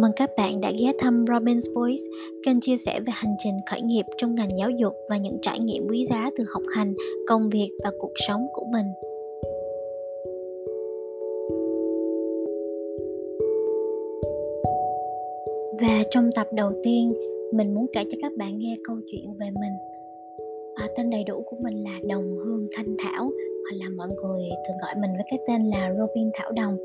mừng các bạn đã ghé thăm Robin's Voice, kênh chia sẻ về hành trình khởi nghiệp trong ngành giáo dục và những trải nghiệm quý giá từ học hành, công việc và cuộc sống của mình. Và trong tập đầu tiên, mình muốn kể cho các bạn nghe câu chuyện về mình. À, tên đầy đủ của mình là Đồng Hương Thanh Thảo, hoặc là mọi người thường gọi mình với cái tên là Robin Thảo Đồng.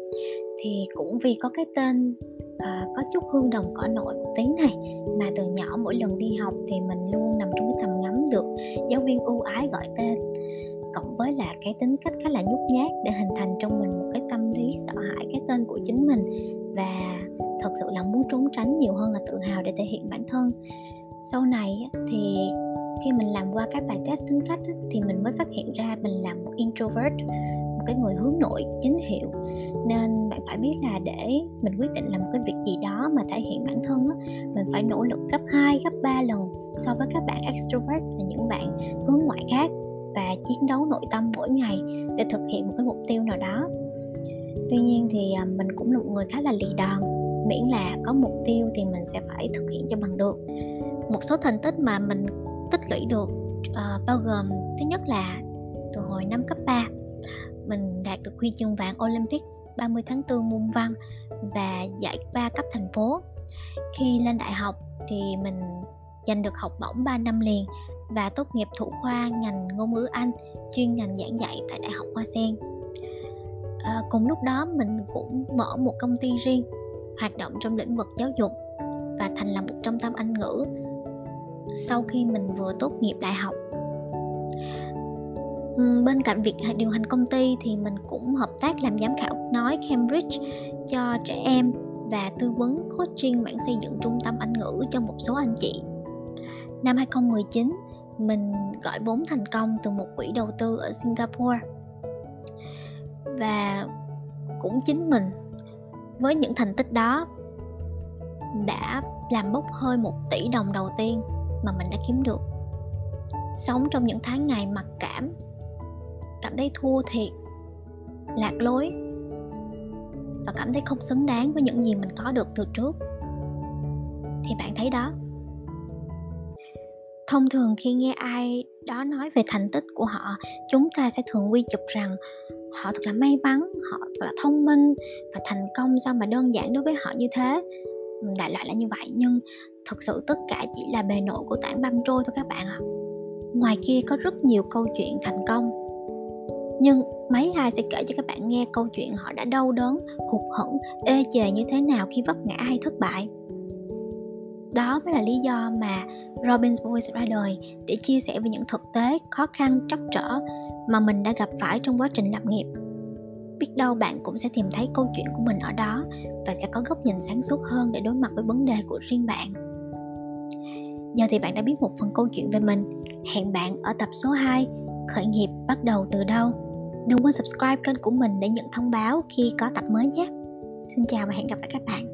Thì cũng vì có cái tên à, có chút hương đồng cỏ nội một tí này mà từ nhỏ mỗi lần đi học thì mình luôn nằm trong cái tầm ngắm được giáo viên ưu ái gọi tên. Cộng với là cái tính cách khá là nhút nhát để hình thành trong mình một cái tâm lý sợ hãi cái tên của chính mình và thật sự là muốn trốn tránh nhiều hơn là tự hào để thể hiện bản thân. Sau này thì khi mình làm qua các bài test tính cách thì mình mới phát hiện ra mình là một introvert một cái người hướng nội chính hiệu. Nên bạn phải biết là để mình quyết định làm một cái việc gì đó mà thể hiện bản thân á mình phải nỗ lực gấp 2, gấp 3 lần so với các bạn extrovert là những bạn hướng ngoại khác và chiến đấu nội tâm mỗi ngày để thực hiện một cái mục tiêu nào đó. Tuy nhiên thì à, mình cũng là một người khá là lì đòn miễn là có mục tiêu thì mình sẽ phải thực hiện cho bằng được. Một số thành tích mà mình tích lũy được uh, bao gồm thứ nhất là từ hồi năm cấp 3 mình đạt được huy chương vàng Olympic 30 tháng 4 môn văn và giải ba cấp thành phố. Khi lên đại học thì mình giành được học bổng 3 năm liền và tốt nghiệp thủ khoa ngành ngôn ngữ Anh, chuyên ngành giảng dạy tại Đại học Hoa Sen. À, cùng lúc đó mình cũng mở một công ty riêng hoạt động trong lĩnh vực giáo dục và thành lập một trung tâm Anh ngữ sau khi mình vừa tốt nghiệp đại học bên cạnh việc điều hành công ty thì mình cũng hợp tác làm giám khảo nói Cambridge cho trẻ em và tư vấn coaching mảng xây dựng trung tâm Anh ngữ cho một số anh chị. Năm 2019, mình gọi vốn thành công từ một quỹ đầu tư ở Singapore. Và cũng chính mình với những thành tích đó đã làm bốc hơi một tỷ đồng đầu tiên mà mình đã kiếm được sống trong những tháng ngày mặc cảm cảm thấy thua thiệt, lạc lối và cảm thấy không xứng đáng với những gì mình có được từ trước. Thì bạn thấy đó. Thông thường khi nghe ai đó nói về thành tích của họ, chúng ta sẽ thường quy chụp rằng họ thật là may mắn, họ thật là thông minh và thành công sao mà đơn giản đối với họ như thế. Ừ, đại loại là như vậy, nhưng thực sự tất cả chỉ là bề nổi của tảng băng trôi thôi các bạn ạ. À. ngoài kia có rất nhiều câu chuyện thành công nhưng mấy ai sẽ kể cho các bạn nghe câu chuyện họ đã đau đớn, hụt hẫng, ê chề như thế nào khi vấp ngã hay thất bại. Đó mới là lý do mà Robin's Voice ra đời để chia sẻ về những thực tế khó khăn, trắc trở mà mình đã gặp phải trong quá trình lập nghiệp. Biết đâu bạn cũng sẽ tìm thấy câu chuyện của mình ở đó và sẽ có góc nhìn sáng suốt hơn để đối mặt với vấn đề của riêng bạn. Giờ thì bạn đã biết một phần câu chuyện về mình. Hẹn bạn ở tập số 2 khởi nghiệp bắt đầu từ đâu đừng quên subscribe kênh của mình để nhận thông báo khi có tập mới nhé. Xin chào và hẹn gặp lại các bạn.